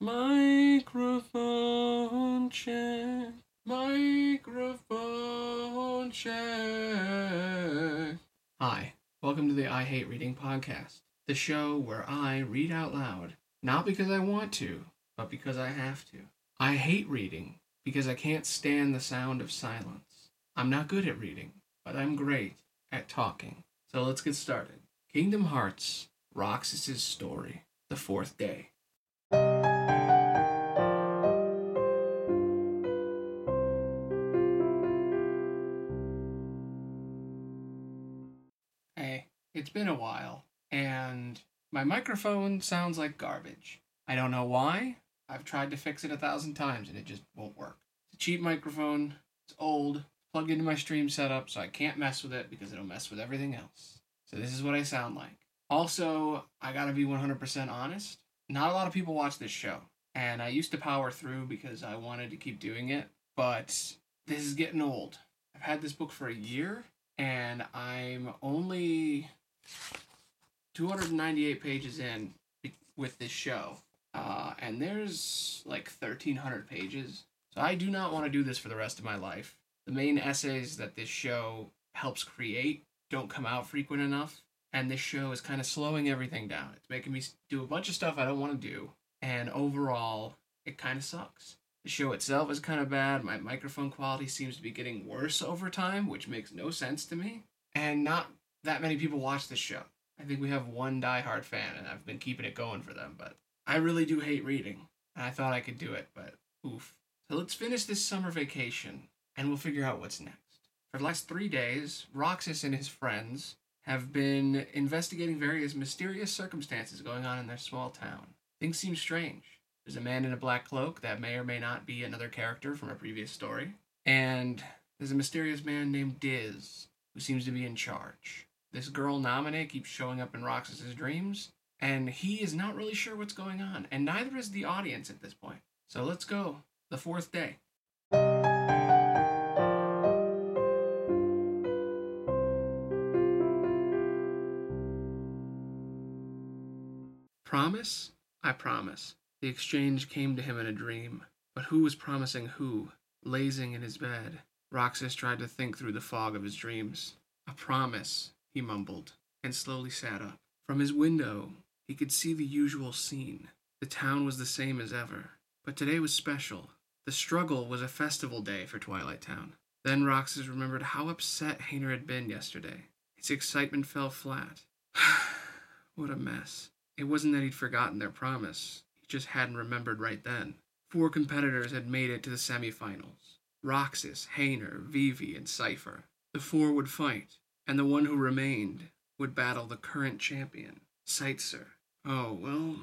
Microphone check. Microphone check. Hi, welcome to the I Hate Reading podcast, the show where I read out loud, not because I want to, but because I have to. I hate reading because I can't stand the sound of silence. I'm not good at reading, but I'm great at talking. So let's get started. Kingdom Hearts, Roxas's story, the fourth day. While, and my microphone sounds like garbage. I don't know why. I've tried to fix it a thousand times and it just won't work. It's a cheap microphone, it's old, plugged into my stream setup, so I can't mess with it because it'll mess with everything else. So this is what I sound like. Also, I gotta be 100% honest. Not a lot of people watch this show, and I used to power through because I wanted to keep doing it, but this is getting old. I've had this book for a year, and I'm only 298 pages in with this show. Uh, and there's like 1,300 pages. So I do not want to do this for the rest of my life. The main essays that this show helps create don't come out frequent enough. And this show is kind of slowing everything down. It's making me do a bunch of stuff I don't want to do. And overall, it kind of sucks. The show itself is kind of bad. My microphone quality seems to be getting worse over time, which makes no sense to me. And not that many people watch this show. I think we have one diehard fan, and I've been keeping it going for them. But I really do hate reading, and I thought I could do it, but oof. So let's finish this summer vacation, and we'll figure out what's next. For the last three days, Roxas and his friends have been investigating various mysterious circumstances going on in their small town. Things seem strange. There's a man in a black cloak that may or may not be another character from a previous story. And there's a mysterious man named Diz who seems to be in charge. This girl Naminé keeps showing up in Roxas's dreams, and he is not really sure what's going on, and neither is the audience at this point. So let's go. The fourth day. Promise? I promise. The exchange came to him in a dream. But who was promising who? Lazing in his bed, Roxas tried to think through the fog of his dreams. A promise, he mumbled, and slowly sat up. From his window, he could see the usual scene. The town was the same as ever, but today was special. The struggle was a festival day for Twilight Town. Then Roxas remembered how upset Hayner had been yesterday. His excitement fell flat. what a mess. It wasn't that he'd forgotten their promise, he just hadn't remembered right then. Four competitors had made it to the semifinals Roxas, Hayner, Vivi, and Seifer. The four would fight, and the one who remained would battle the current champion, Sightser. Oh, well,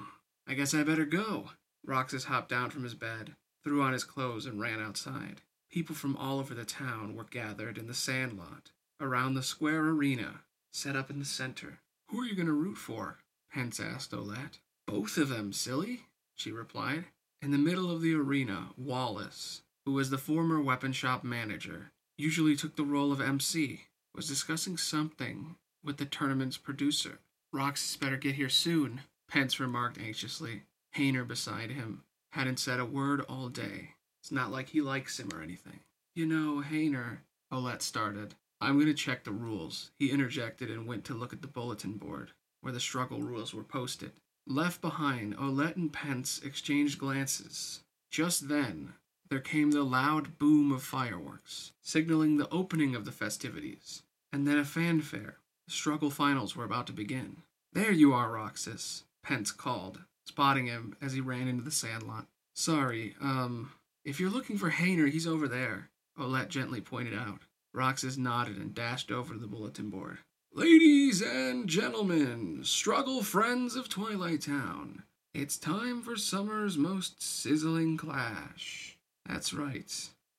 I guess I better go. Roxas hopped down from his bed, threw on his clothes, and ran outside. People from all over the town were gathered in the sand lot, around the square arena, set up in the center. Who are you going to root for? Pence asked Olette. Both of them, silly, she replied. In the middle of the arena, Wallace, who was the former weapon shop manager, usually took the role of MC, was discussing something with the tournament's producer. Roxas better get here soon, Pence remarked anxiously. Hayner beside him hadn't said a word all day. It's not like he likes him or anything. You know, Hayner, Olette started. I'm going to check the rules. He interjected and went to look at the bulletin board, where the struggle rules were posted. Left behind, Olette and Pence exchanged glances. Just then, there came the loud boom of fireworks, signaling the opening of the festivities, and then a fanfare. The struggle finals were about to begin. There you are, Roxas, Pence called, spotting him as he ran into the sandlot. Sorry, um, if you're looking for Hayner, he's over there, Olette gently pointed out. Roxas nodded and dashed over to the bulletin board. Ladies and gentlemen, struggle friends of Twilight Town, it's time for summer's most sizzling clash. That's right.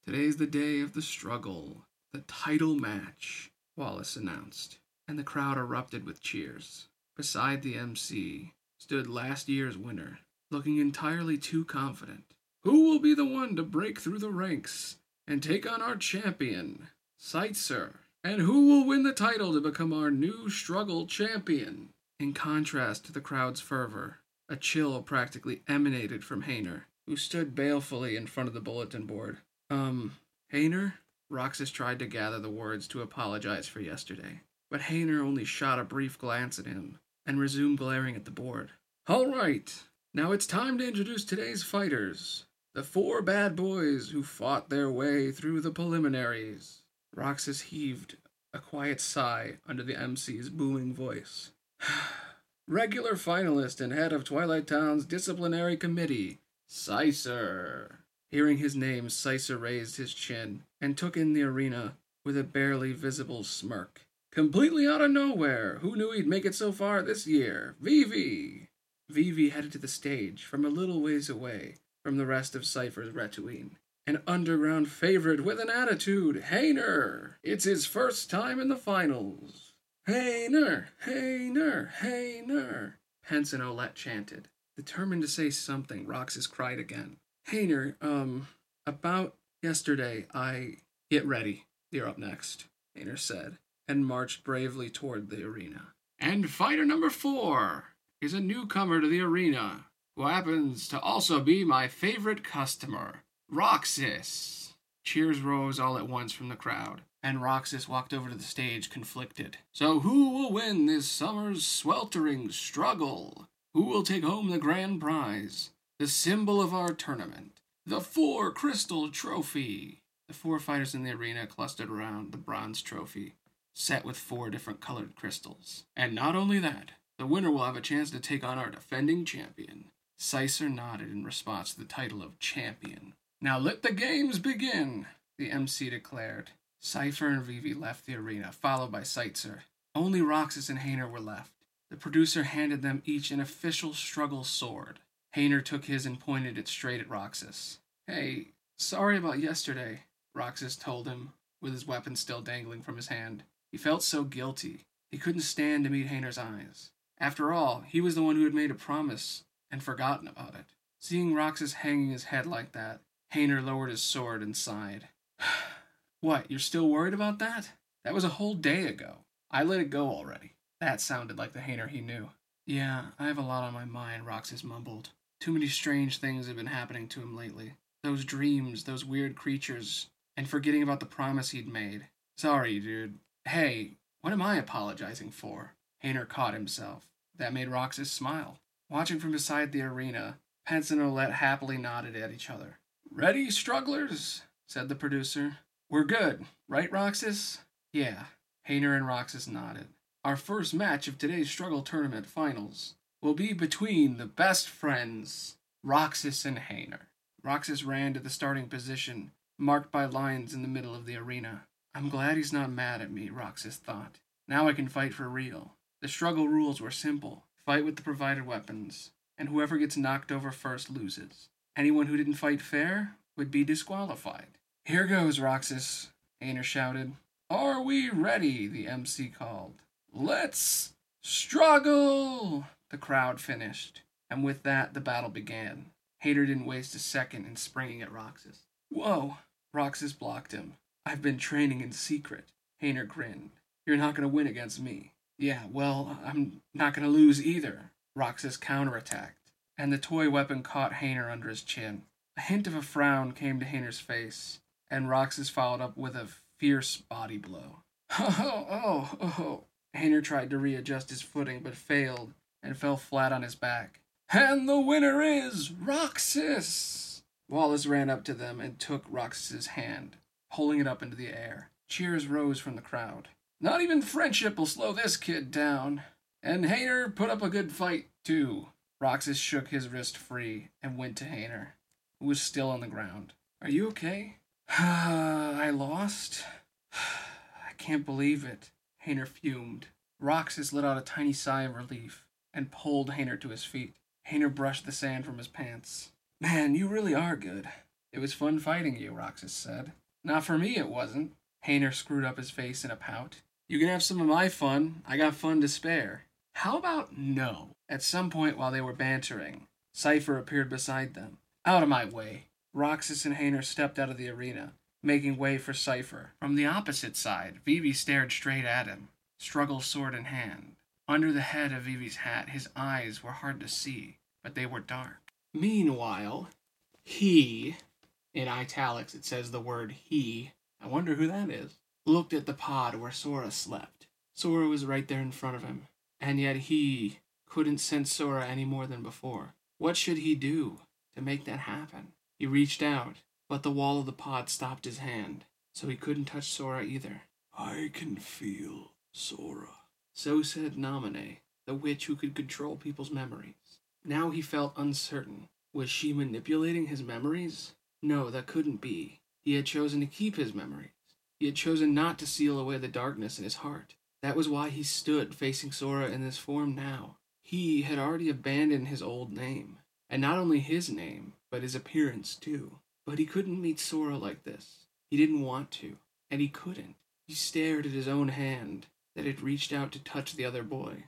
Today's the day of the struggle, the title match, Wallace announced, and the crowd erupted with cheers. Beside the MC stood last year's winner, looking entirely too confident. Who will be the one to break through the ranks and take on our champion, Sightser? And who will win the title to become our new struggle champion? In contrast to the crowd's fervor, A chill practically emanated from Hayner, who stood balefully in front of the bulletin board. Um, Hayner? Roxas tried to gather the words to apologize for yesterday, but Hayner only shot a brief glance at him and resumed glaring at the board. All right, now it's time to introduce today's fighters. The four bad boys who fought their way through the preliminaries. Roxas heaved a quiet sigh under the MC's booming voice. Regular finalist and head of Twilight Town's disciplinary committee, Seifer. Hearing his name, Seifer raised his chin and took in the arena with a barely visible smirk. Completely out of nowhere, who knew he'd make it so far this year? Vivi! Vivi headed to the stage from a little ways away from the rest of Seifer's retinue. An underground favorite with an attitude, Hayner! It's his first time in the finals. Hayner! Hayner! Hayner! Pence and Olette chanted. Determined to say something, Roxas cried again. Hayner, um, about yesterday, I. Get ready. You're up next, Hayner said, and marched bravely toward the arena. And fighter number four is a newcomer to the arena, who happens to also be my favorite customer, Roxas. Cheers rose all at once from the crowd, and Roxas walked over to the stage conflicted. So, who will win this summer's sweltering struggle? Who will take home the grand prize, the symbol of our tournament, the Four Crystal Trophy? The four fighters in the arena clustered around the bronze trophy, set with four different colored crystals. And not only that, the winner will have a chance to take on our defending champion. Sicer nodded in response to the title of champion. Now let the games begin, the MC declared. Seifer and Vivi left the arena, followed by Sicer. Only Roxas and Hayner were left. The producer handed them each an official struggle sword. Hayner took his and pointed it straight at Roxas. Hey, sorry about yesterday, Roxas told him, with his weapon still dangling from his hand. He felt so guilty. He couldn't stand to meet Hayner's eyes. After all, he was the one who had made a promise and forgotten about it. Seeing Roxas hanging his head like that, Hayner lowered his sword and sighed. what, you're still worried about that? That was a whole day ago. I let it go already. That sounded like the Hayner he knew. Yeah, I have a lot on my mind, Roxas mumbled. Too many strange things have been happening to him lately. Those dreams, those weird creatures, and forgetting about the promise he'd made. Sorry, dude. Hey, what am I apologizing for? Hayner caught himself. That made Roxas smile. Watching from beside the arena, Pence and Olette happily nodded at each other. Ready, strugglers? said the producer. We're good, right, Roxas? Yeah. Hayner and Roxas nodded. Our first match of today's Struggle Tournament finals will be between the best friends, Roxas and Hayner. Roxas ran to the starting position marked by lines in the middle of the arena. I'm glad he's not mad at me, Roxas thought. Now I can fight for real. The struggle rules were simple fight with the provided weapons, and whoever gets knocked over first loses. Anyone who didn't fight fair would be disqualified. Here goes, Roxas, Hayner shouted. Are we ready? the MC called. Let's struggle! The crowd finished, and with that the battle began. Hayner didn't waste a second in springing at Roxas. Whoa! Roxas blocked him. I've been training in secret. Hayner grinned. You're not going to win against me. Yeah, well, I'm not going to lose either. Roxas counterattacked, and the toy weapon caught Hayner under his chin. A hint of a frown came to Hayner's face, and Roxas followed up with a fierce body blow. Oh, oh, oh. oh Hayner tried to readjust his footing, but failed and fell flat on his back. And the winner is Roxas! Wallace ran up to them and took Roxas's hand, holding it up into the air. Cheers rose from the crowd. Not even friendship will slow this kid down. And Hayner put up a good fight, too. Roxas shook his wrist free and went to Hayner, who was still on the ground. Are you okay? I lost? I can't believe it. Hayner fumed. Roxas let out a tiny sigh of relief and pulled Hayner to his feet. Hayner brushed the sand from his pants. Man, you really are good. It was fun fighting you, Roxas said. Not for me, it wasn't. Hayner screwed up his face in a pout. You can have some of my fun. I got fun to spare. How about no? At some point while they were bantering, Seifer appeared beside them. Out of my way. Roxas and Hayner stepped out of the arena, making way for Seifer. From the opposite side, Vivi stared straight at him, struggle sword in hand. Under the head of Vivi's hat, his eyes were hard to see, but they were dark. Meanwhile, he, in italics, it says the word he. I wonder who that is. Looked at the pod where Sora slept. Sora was right there in front of him, and yet he couldn't sense Sora any more than before. What should he do to make that happen? He reached out, but the wall of the pod stopped his hand, so he couldn't touch Sora either. I can feel Sora. So said Namine, the witch who could control people's memories. Now he felt uncertain. Was she manipulating his memories? No, that couldn't be. He had chosen to keep his memories. He had chosen not to seal away the darkness in his heart. That was why he stood facing Sora in this form now. He had already abandoned his old name. And not only his name, but his appearance too. But he couldn't meet Sora like this. He didn't want to. And he couldn't. He stared at his own hand that had reached out to touch the other boy.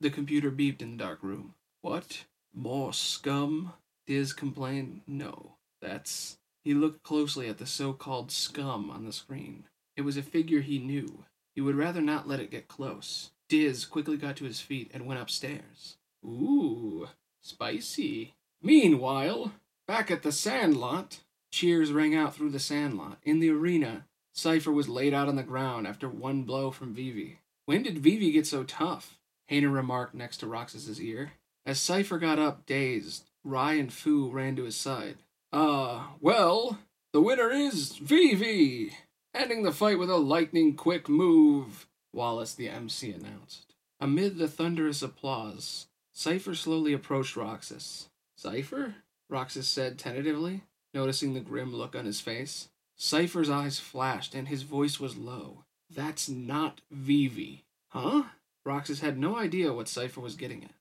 The computer beeped in the dark room. What? More scum? Diz complained. No, that's. He looked closely at the so called scum on the screen. It was a figure he knew. He would rather not let it get close. Diz quickly got to his feet and went upstairs. Ooh, spicy. Meanwhile, back at the sandlot, cheers rang out through the sandlot. In the arena, Seifer was laid out on the ground after one blow from Vivi. When did Vivi get so tough? Hayner remarked next to Roxas's ear. As Seifer got up, dazed, Rai and Fu ran to his side. Uh, well, the winner is Vivi! Ending the fight with a lightning quick move, Wallace the MC announced. Amid the thunderous applause, Seifer slowly approached Roxas. Seifer? Roxas said tentatively, noticing the grim look on his face. Seifer's eyes flashed and his voice was low. That's not Vivi. Huh? Roxas had no idea what Seifer was getting at.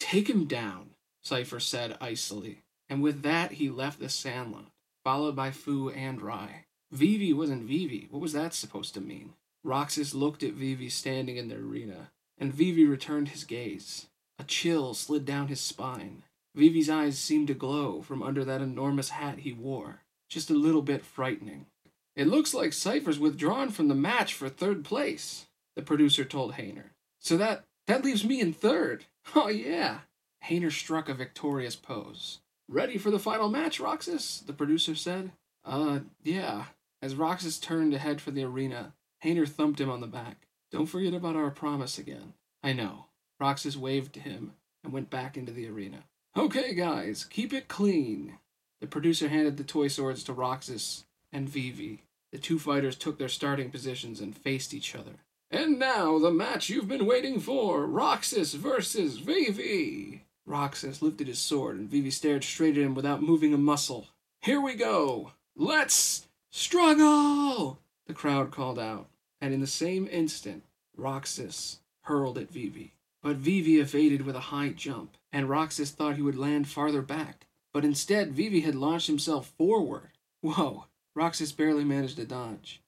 Take him down, Seifer said icily, and with that he left the sandlot, followed by Fu and Rai. Vivi wasn't Vivi. What was that supposed to mean? Roxas looked at Vivi standing in the arena, and Vivi returned his gaze. A chill slid down his spine. Vivi's eyes seemed to glow from under that enormous hat he wore, just a little bit frightening. It looks like Seifer's withdrawn from the match for third place, the producer told Hayner. So that that leaves me in third. Oh yeah. Hayner struck a victorious pose. Ready for the final match, Roxas? The producer said. Uh, yeah. As Roxas turned to head for the arena, Hayner thumped him on the back. Don't forget about our promise again. I know. Roxas waved to him and went back into the arena. Okay, guys, keep it clean. The producer handed the toy swords to Roxas and Vivi. The two fighters took their starting positions and faced each other. And now the match you've been waiting for Roxas versus Vivi. Roxas lifted his sword, and Vivi stared straight at him without moving a muscle. Here we go! Let's struggle! The crowd called out, and in the same instant, Roxas hurled at Vivi. But Vivi evaded with a high jump, and Roxas thought he would land farther back. But instead, Vivi had launched himself forward. Whoa! Roxas barely managed to dodge.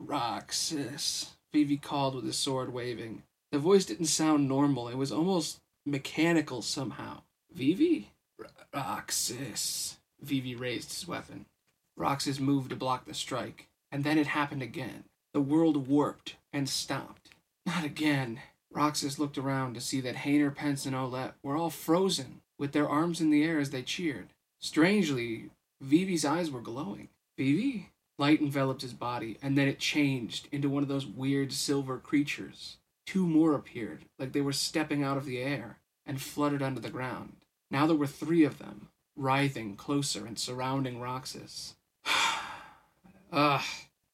Roxas. Vivi called with his sword waving. The voice didn't sound normal, it was almost mechanical somehow. Vivi? Roxas. Vivi raised his weapon. Roxas moved to block the strike, and then it happened again. The world warped and stopped. Not again. Roxas looked around to see that Hayner, Pence, and Olette were all frozen, with their arms in the air as they cheered. Strangely, Vivi's eyes were glowing. Vivi? Light enveloped his body, and then it changed into one of those weird silver creatures. Two more appeared, like they were stepping out of the air, and fluttered under the ground. Now there were three of them, writhing closer and surrounding Roxas. Ugh,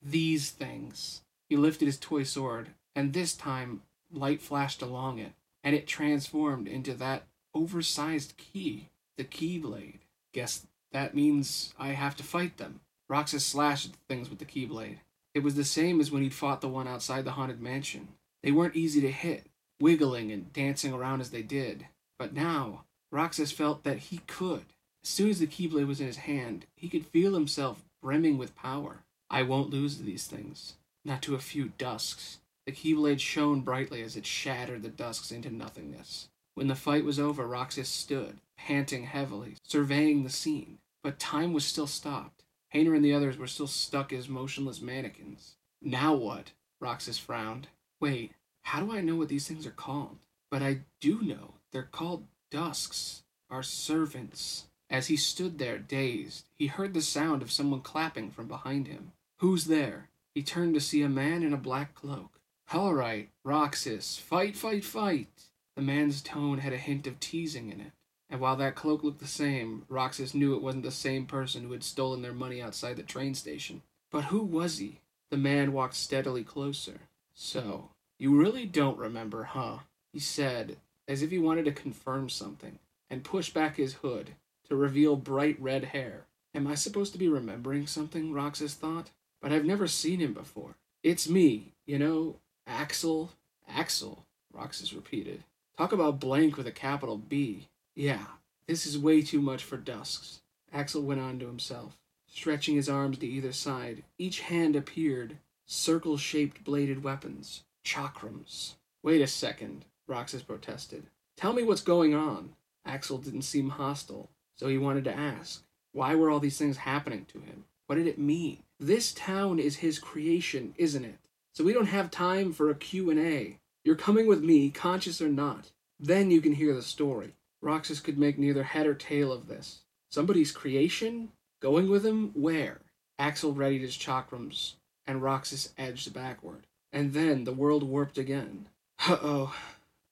these things. He lifted his toy sword, and this time light flashed along it, and it transformed into that oversized key, the Keyblade. Guess that means I have to fight them. Roxas slashed at the things with the Keyblade. It was the same as when he'd fought the one outside the haunted mansion. They weren't easy to hit, wiggling and dancing around as they did. But now, Roxas felt that he could. As soon as the Keyblade was in his hand, he could feel himself brimming with power. I won't lose to these things, not to a few dusks. The Keyblade shone brightly as it shattered the dusks into nothingness. When the fight was over, Roxas stood, panting heavily, surveying the scene. But time was still stopped. Hayner and the others were still stuck as motionless mannequins. Now what? Roxas frowned. Wait, how do I know what these things are called? But I do know. They're called dusks, our servants. As he stood there, dazed, he heard the sound of someone clapping from behind him. Who's there? He turned to see a man in a black cloak. All right, Roxas, fight, fight, fight. The man's tone had a hint of teasing in it. And while that cloak looked the same, Roxas knew it wasn't the same person who had stolen their money outside the train station. But who was he? The man walked steadily closer. So, you really don't remember, huh? He said, as if he wanted to confirm something, and pushed back his hood to reveal bright red hair. Am I supposed to be remembering something? Roxas thought. But I've never seen him before. It's me, you know, Axel. Axel, Roxas repeated. Talk about blank with a capital B. Yeah, this is way too much for Dusks. Axel went on to himself, stretching his arms to either side. Each hand appeared circle shaped bladed weapons, chakrams. Wait a second, Roxas protested. Tell me what's going on. Axel didn't seem hostile, so he wanted to ask. Why were all these things happening to him? What did it mean? This town is his creation, isn't it? So we don't have time for a Q&A. You're coming with me, conscious or not. Then you can hear the story. Roxas could make neither head or tail of this. Somebody's creation? Going with him? Where? Axel readied his chakrams, and Roxas edged backward. And then the world warped again. Uh-oh,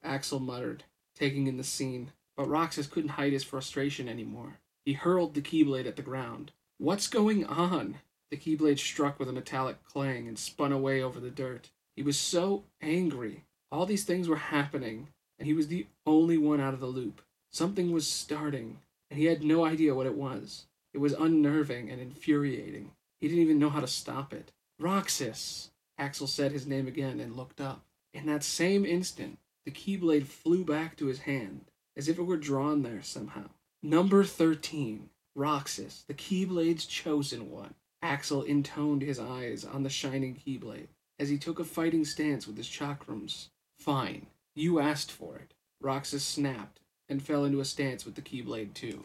Axel muttered, taking in the scene. But Roxas couldn't hide his frustration anymore. He hurled the keyblade at the ground. What's going on? The keyblade struck with a metallic clang and spun away over the dirt. He was so angry. All these things were happening, and he was the only one out of the loop. Something was starting, and he had no idea what it was. It was unnerving and infuriating. He didn't even know how to stop it. Roxas! Axel said his name again and looked up. In that same instant, the keyblade flew back to his hand, as if it were drawn there somehow. Number 13. Roxas, the Keyblade's chosen one. Axel intoned his eyes on the shining Keyblade as he took a fighting stance with his chakrams. Fine, you asked for it. Roxas snapped and fell into a stance with the Keyblade too.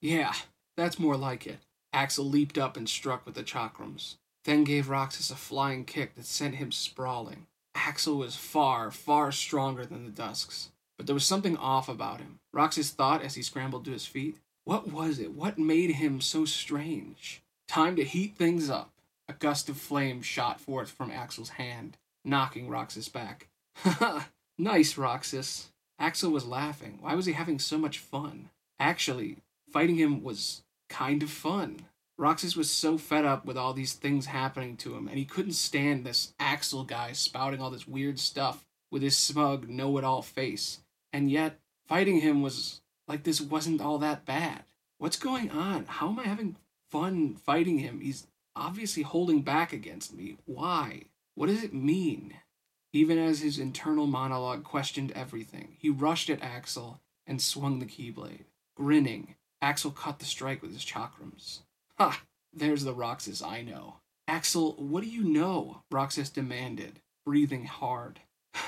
Yeah, that's more like it. Axel leaped up and struck with the chakrams, then gave Roxas a flying kick that sent him sprawling. Axel was far, far stronger than the Dusks, but there was something off about him. Roxas thought as he scrambled to his feet. What was it? What made him so strange? Time to heat things up. A gust of flame shot forth from Axel's hand, knocking Roxas back. Nice, Roxas. Axel was laughing. Why was he having so much fun? Actually, fighting him was kind of fun. Roxas was so fed up with all these things happening to him, and he couldn't stand this Axel guy spouting all this weird stuff with his smug, know it all face. And yet, fighting him was like this wasn't all that bad. What's going on? How am I having fun fighting him? He's obviously holding back against me. Why? What does it mean? Even as his internal monologue questioned everything, he rushed at Axel and swung the keyblade. Grinning, Axel cut the strike with his chakrams. Ha! There's the Roxas I know. Axel, what do you know? Roxas demanded, breathing hard.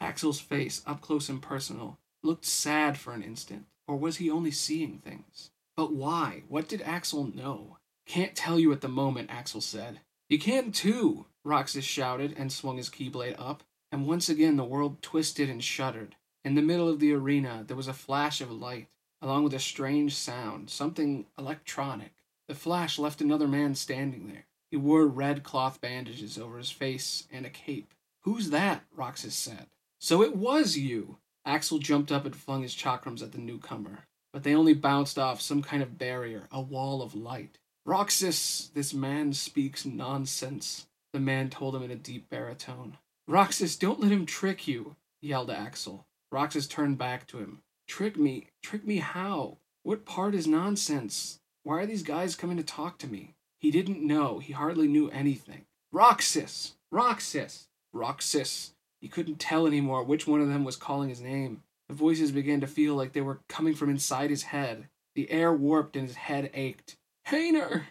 Axel's face, up close and personal, looked sad for an instant, or was he only seeing things? But why? What did Axel know? Can't tell you at the moment, Axel said. You can too, Roxas shouted and swung his keyblade up, and once again the world twisted and shuddered. In the middle of the arena there was a flash of light, along with a strange sound, something electronic. The flash left another man standing there. He wore red cloth bandages over his face and a cape. Who's that? Roxas said. So it was you! Axel jumped up and flung his chakrams at the newcomer, but they only bounced off some kind of barrier, a wall of light. Roxas, this man speaks nonsense, the man told him in a deep baritone. Roxas, don't let him trick you, yelled Axel. Roxas turned back to him. Trick me? Trick me how? What part is nonsense? Why are these guys coming to talk to me? He didn't know. He hardly knew anything. Roxas! Roxas! Roxas! He couldn't tell anymore which one of them was calling his name. The voices began to feel like they were coming from inside his head. The air warped and his head ached. Hayner!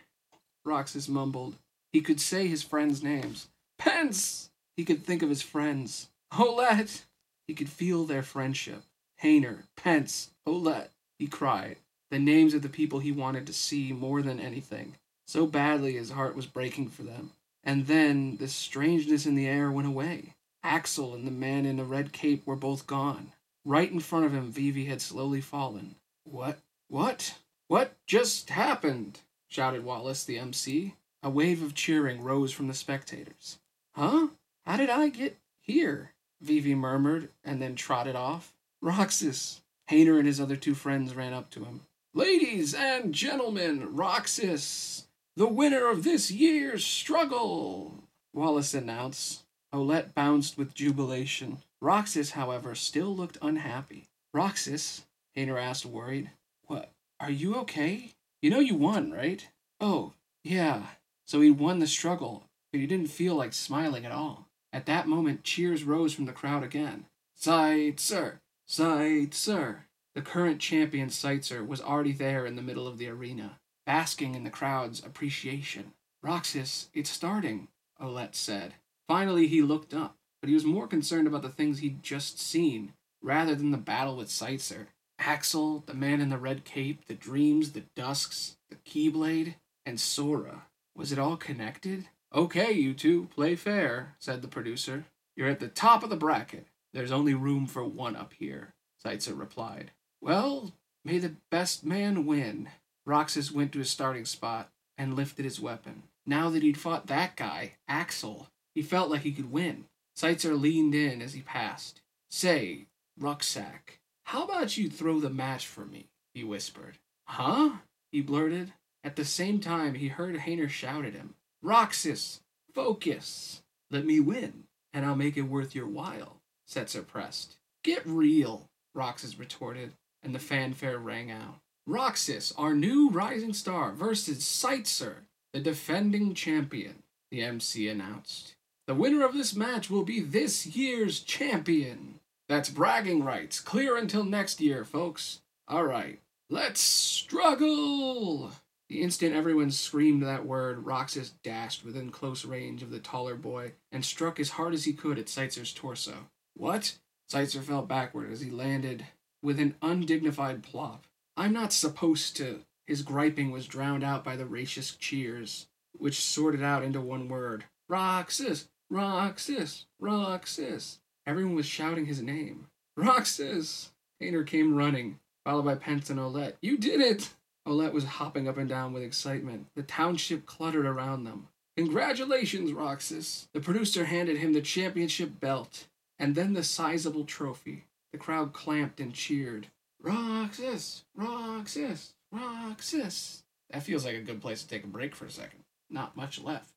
Roxas mumbled. He could say his friends' names. Pence! He could think of his friends. Olette! He could feel their friendship. Hayner, Pence, Olette, he cried. The names of the people he wanted to see more than anything. So badly his heart was breaking for them. And then the strangeness in the air went away. Axel and the man in the red cape were both gone. Right in front of him, Vivi had slowly fallen. What? What? What just happened? shouted Wallace, the MC. A wave of cheering rose from the spectators. Huh? How did I get here? Vivi murmured and then trotted off. Roxas! Hayner and his other two friends ran up to him. Ladies and gentlemen, Roxas, the winner of this year's struggle, Wallace announced. Olette bounced with jubilation. Roxas, however, still looked unhappy. Roxas, Hayner asked, worried. What? Are you okay? You know you won, right? Oh, yeah. So he'd won the struggle, but he didn't feel like smiling at all. At that moment, cheers rose from the crowd again. Seitzer! Seitzer! The current champion Seitzer was already there in the middle of the arena, basking in the crowd's appreciation. Roxas, it's starting, Olette said. Finally, he looked up, but he was more concerned about the things he'd just seen rather than the battle with Seitzer. Axel, the man in the red cape, the dreams, the dusks, the keyblade, and Sora. Was it all connected? Okay, you two, play fair, said the producer. You're at the top of the bracket. There's only room for one up here, Seitzer replied. Well, may the best man win. Roxas went to his starting spot and lifted his weapon. Now that he'd fought that guy, Axel, he felt like he could win. Seitzer leaned in as he passed. Say, Rucksack, how about you throw the match for me? he whispered. Huh? he blurted. At the same time, he heard Hayner shout at him. Roxas, focus. Let me win, and I'll make it worth your while, Setzer pressed. Get real, Roxas retorted, and the fanfare rang out. Roxas, our new rising star, versus Seitzer, the defending champion, the MC announced. The winner of this match will be this year's champion. That's bragging rights. Clear until next year, folks. All right, let's struggle. The instant everyone screamed that word, Roxas dashed within close range of the taller boy and struck as hard as he could at Seitzer's torso. What? Seitzer fell backward as he landed with an undignified plop. I'm not supposed to. His griping was drowned out by the raucous cheers, which sorted out into one word Roxas! Roxas! Roxas! Everyone was shouting his name. Roxas! Hayner came running, followed by Pence and Olette. You did it! Olette was hopping up and down with excitement. The township cluttered around them. Congratulations, Roxas! The producer handed him the championship belt and then the sizable trophy. The crowd clamped and cheered. Roxas! Roxas! Roxas! That feels like a good place to take a break for a second. Not much left.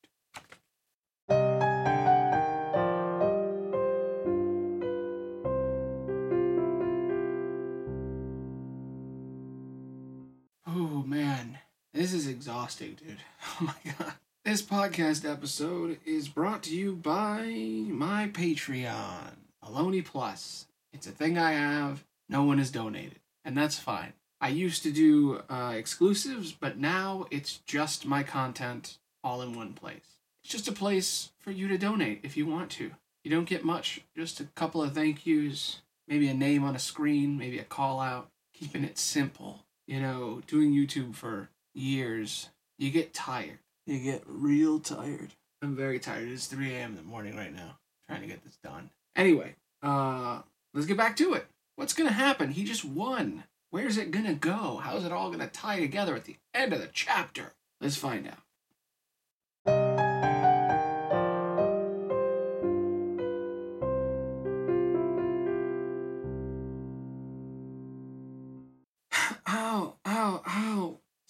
This is exhausting, dude. Oh my god. This podcast episode is brought to you by my Patreon, Aloni Plus. It's a thing I have. No one has donated, and that's fine. I used to do uh, exclusives, but now it's just my content all in one place. It's just a place for you to donate if you want to. You don't get much, just a couple of thank yous, maybe a name on a screen, maybe a call out, keeping it simple. You know, doing YouTube for years, you get tired. You get real tired. I'm very tired. It's 3 a.m. in the morning right now, trying to get this done. Anyway, uh, let's get back to it. What's gonna happen? He just won. Where's it gonna go? How's it all gonna tie together at the end of the chapter? Let's find out.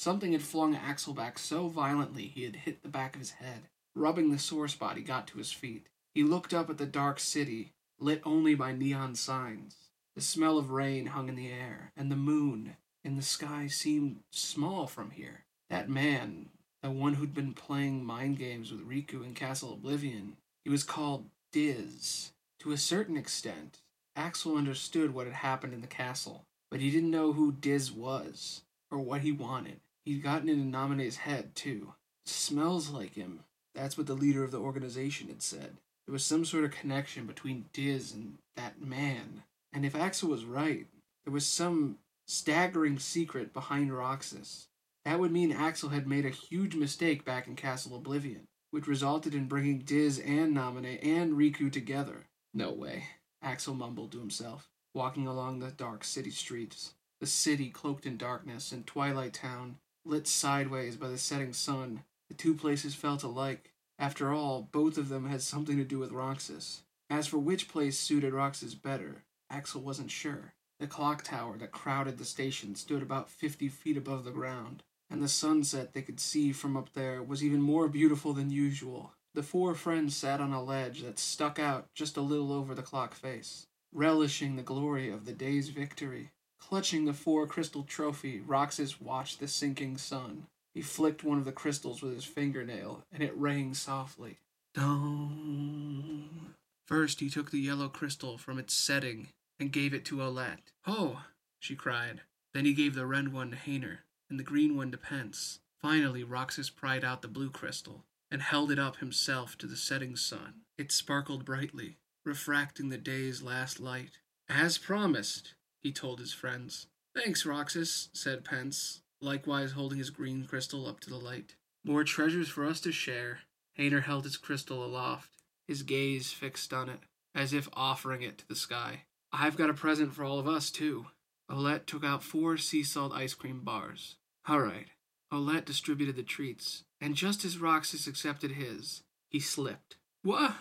Something had flung Axel back so violently he had hit the back of his head. Rubbing the sore spot, he got to his feet. He looked up at the dark city, lit only by neon signs. The smell of rain hung in the air, and the moon in the sky seemed small from here. That man, the one who'd been playing mind games with Riku in Castle Oblivion, he was called Diz. To a certain extent, Axel understood what had happened in the castle, but he didn't know who Diz was, or what he wanted. He'd gotten into Namine's head, too. Smells like him. That's what the leader of the organization had said. There was some sort of connection between Diz and that man. And if Axel was right, there was some staggering secret behind Roxas. That would mean Axel had made a huge mistake back in Castle Oblivion, which resulted in bringing Diz and Namine and Riku together. No way, Axel mumbled to himself, walking along the dark city streets. The city cloaked in darkness, and Twilight Town, lit sideways by the setting sun. The two places felt alike. After all, both of them had something to do with Roxas. As for which place suited Roxas better, Axel wasn't sure. The clock tower that crowded the station stood about fifty feet above the ground, and the sunset they could see from up there was even more beautiful than usual. The four friends sat on a ledge that stuck out just a little over the clock face, relishing the glory of the day's victory. Clutching the four crystal trophy, Roxas watched the sinking sun. He flicked one of the crystals with his fingernail, and it rang softly. Dong. First, he took the yellow crystal from its setting and gave it to Olette. Oh, she cried. Then he gave the red one to Hayner and the green one to Pence. Finally, Roxas pried out the blue crystal and held it up himself to the setting sun. It sparkled brightly, refracting the day's last light. As promised, he told his friends. Thanks, Roxas, said Pence, likewise holding his green crystal up to the light. More treasures for us to share. Hayner held his crystal aloft, his gaze fixed on it, as if offering it to the sky. I've got a present for all of us, too. Olette took out four sea salt ice cream bars. All right. Olette distributed the treats, and just as Roxas accepted his, he slipped. What?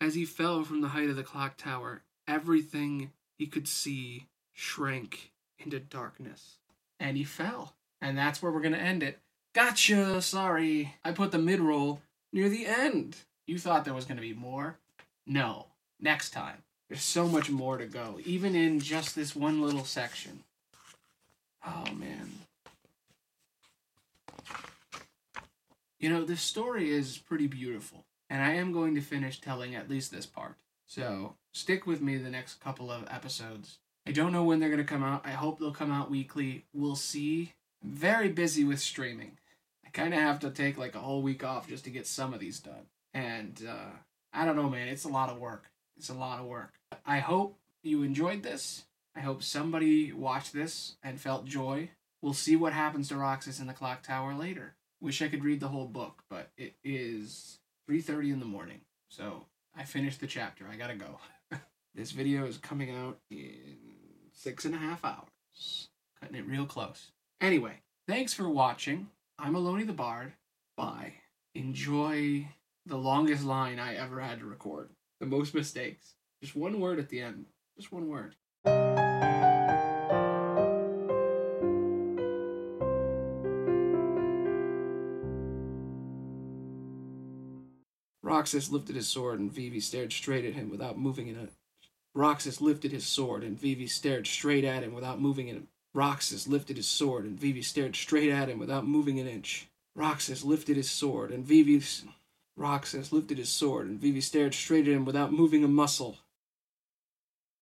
As he fell from the height of the clock tower, everything he could see shrank into darkness. And he fell. And that's where we're going to end it. Gotcha! Sorry. I put the mid roll near the end. You thought there was going to be more? No. Next time. There's so much more to go, even in just this one little section. Oh, man. You know, this story is pretty beautiful, and I am going to finish telling at least this part. So, stick with me the next couple of episodes. I don't know when they're going to come out. I hope they'll come out weekly. We'll see. I'm very busy with streaming. I kind of have to take like a whole week off just to get some of these done. And uh, I don't know, man. It's a lot of work. It's a lot of work. I hope you enjoyed this. I hope somebody watched this and felt joy. We'll see what happens to Roxas in the clock tower later. Wish I could read the whole book, but it is 3:30 in the morning. So, I finished the chapter. I got to go. this video is coming out in six and a half hours. Cutting it real close. Anyway, thanks for watching. I'm Aloni the Bard. Bye. Enjoy the longest line I ever had to record. The most mistakes. Just one word at the end. Just one word. Roxas lifted his sword and Vivi stared straight at him without moving an inch. Roxas lifted his sword and Vivi stared straight at him without moving an inch. Roxas lifted his sword and Vivi stared straight at him without moving an inch. Roxas lifted his sword and Vivi Roxas lifted his sword and Vivi stared straight at him without moving a muscle.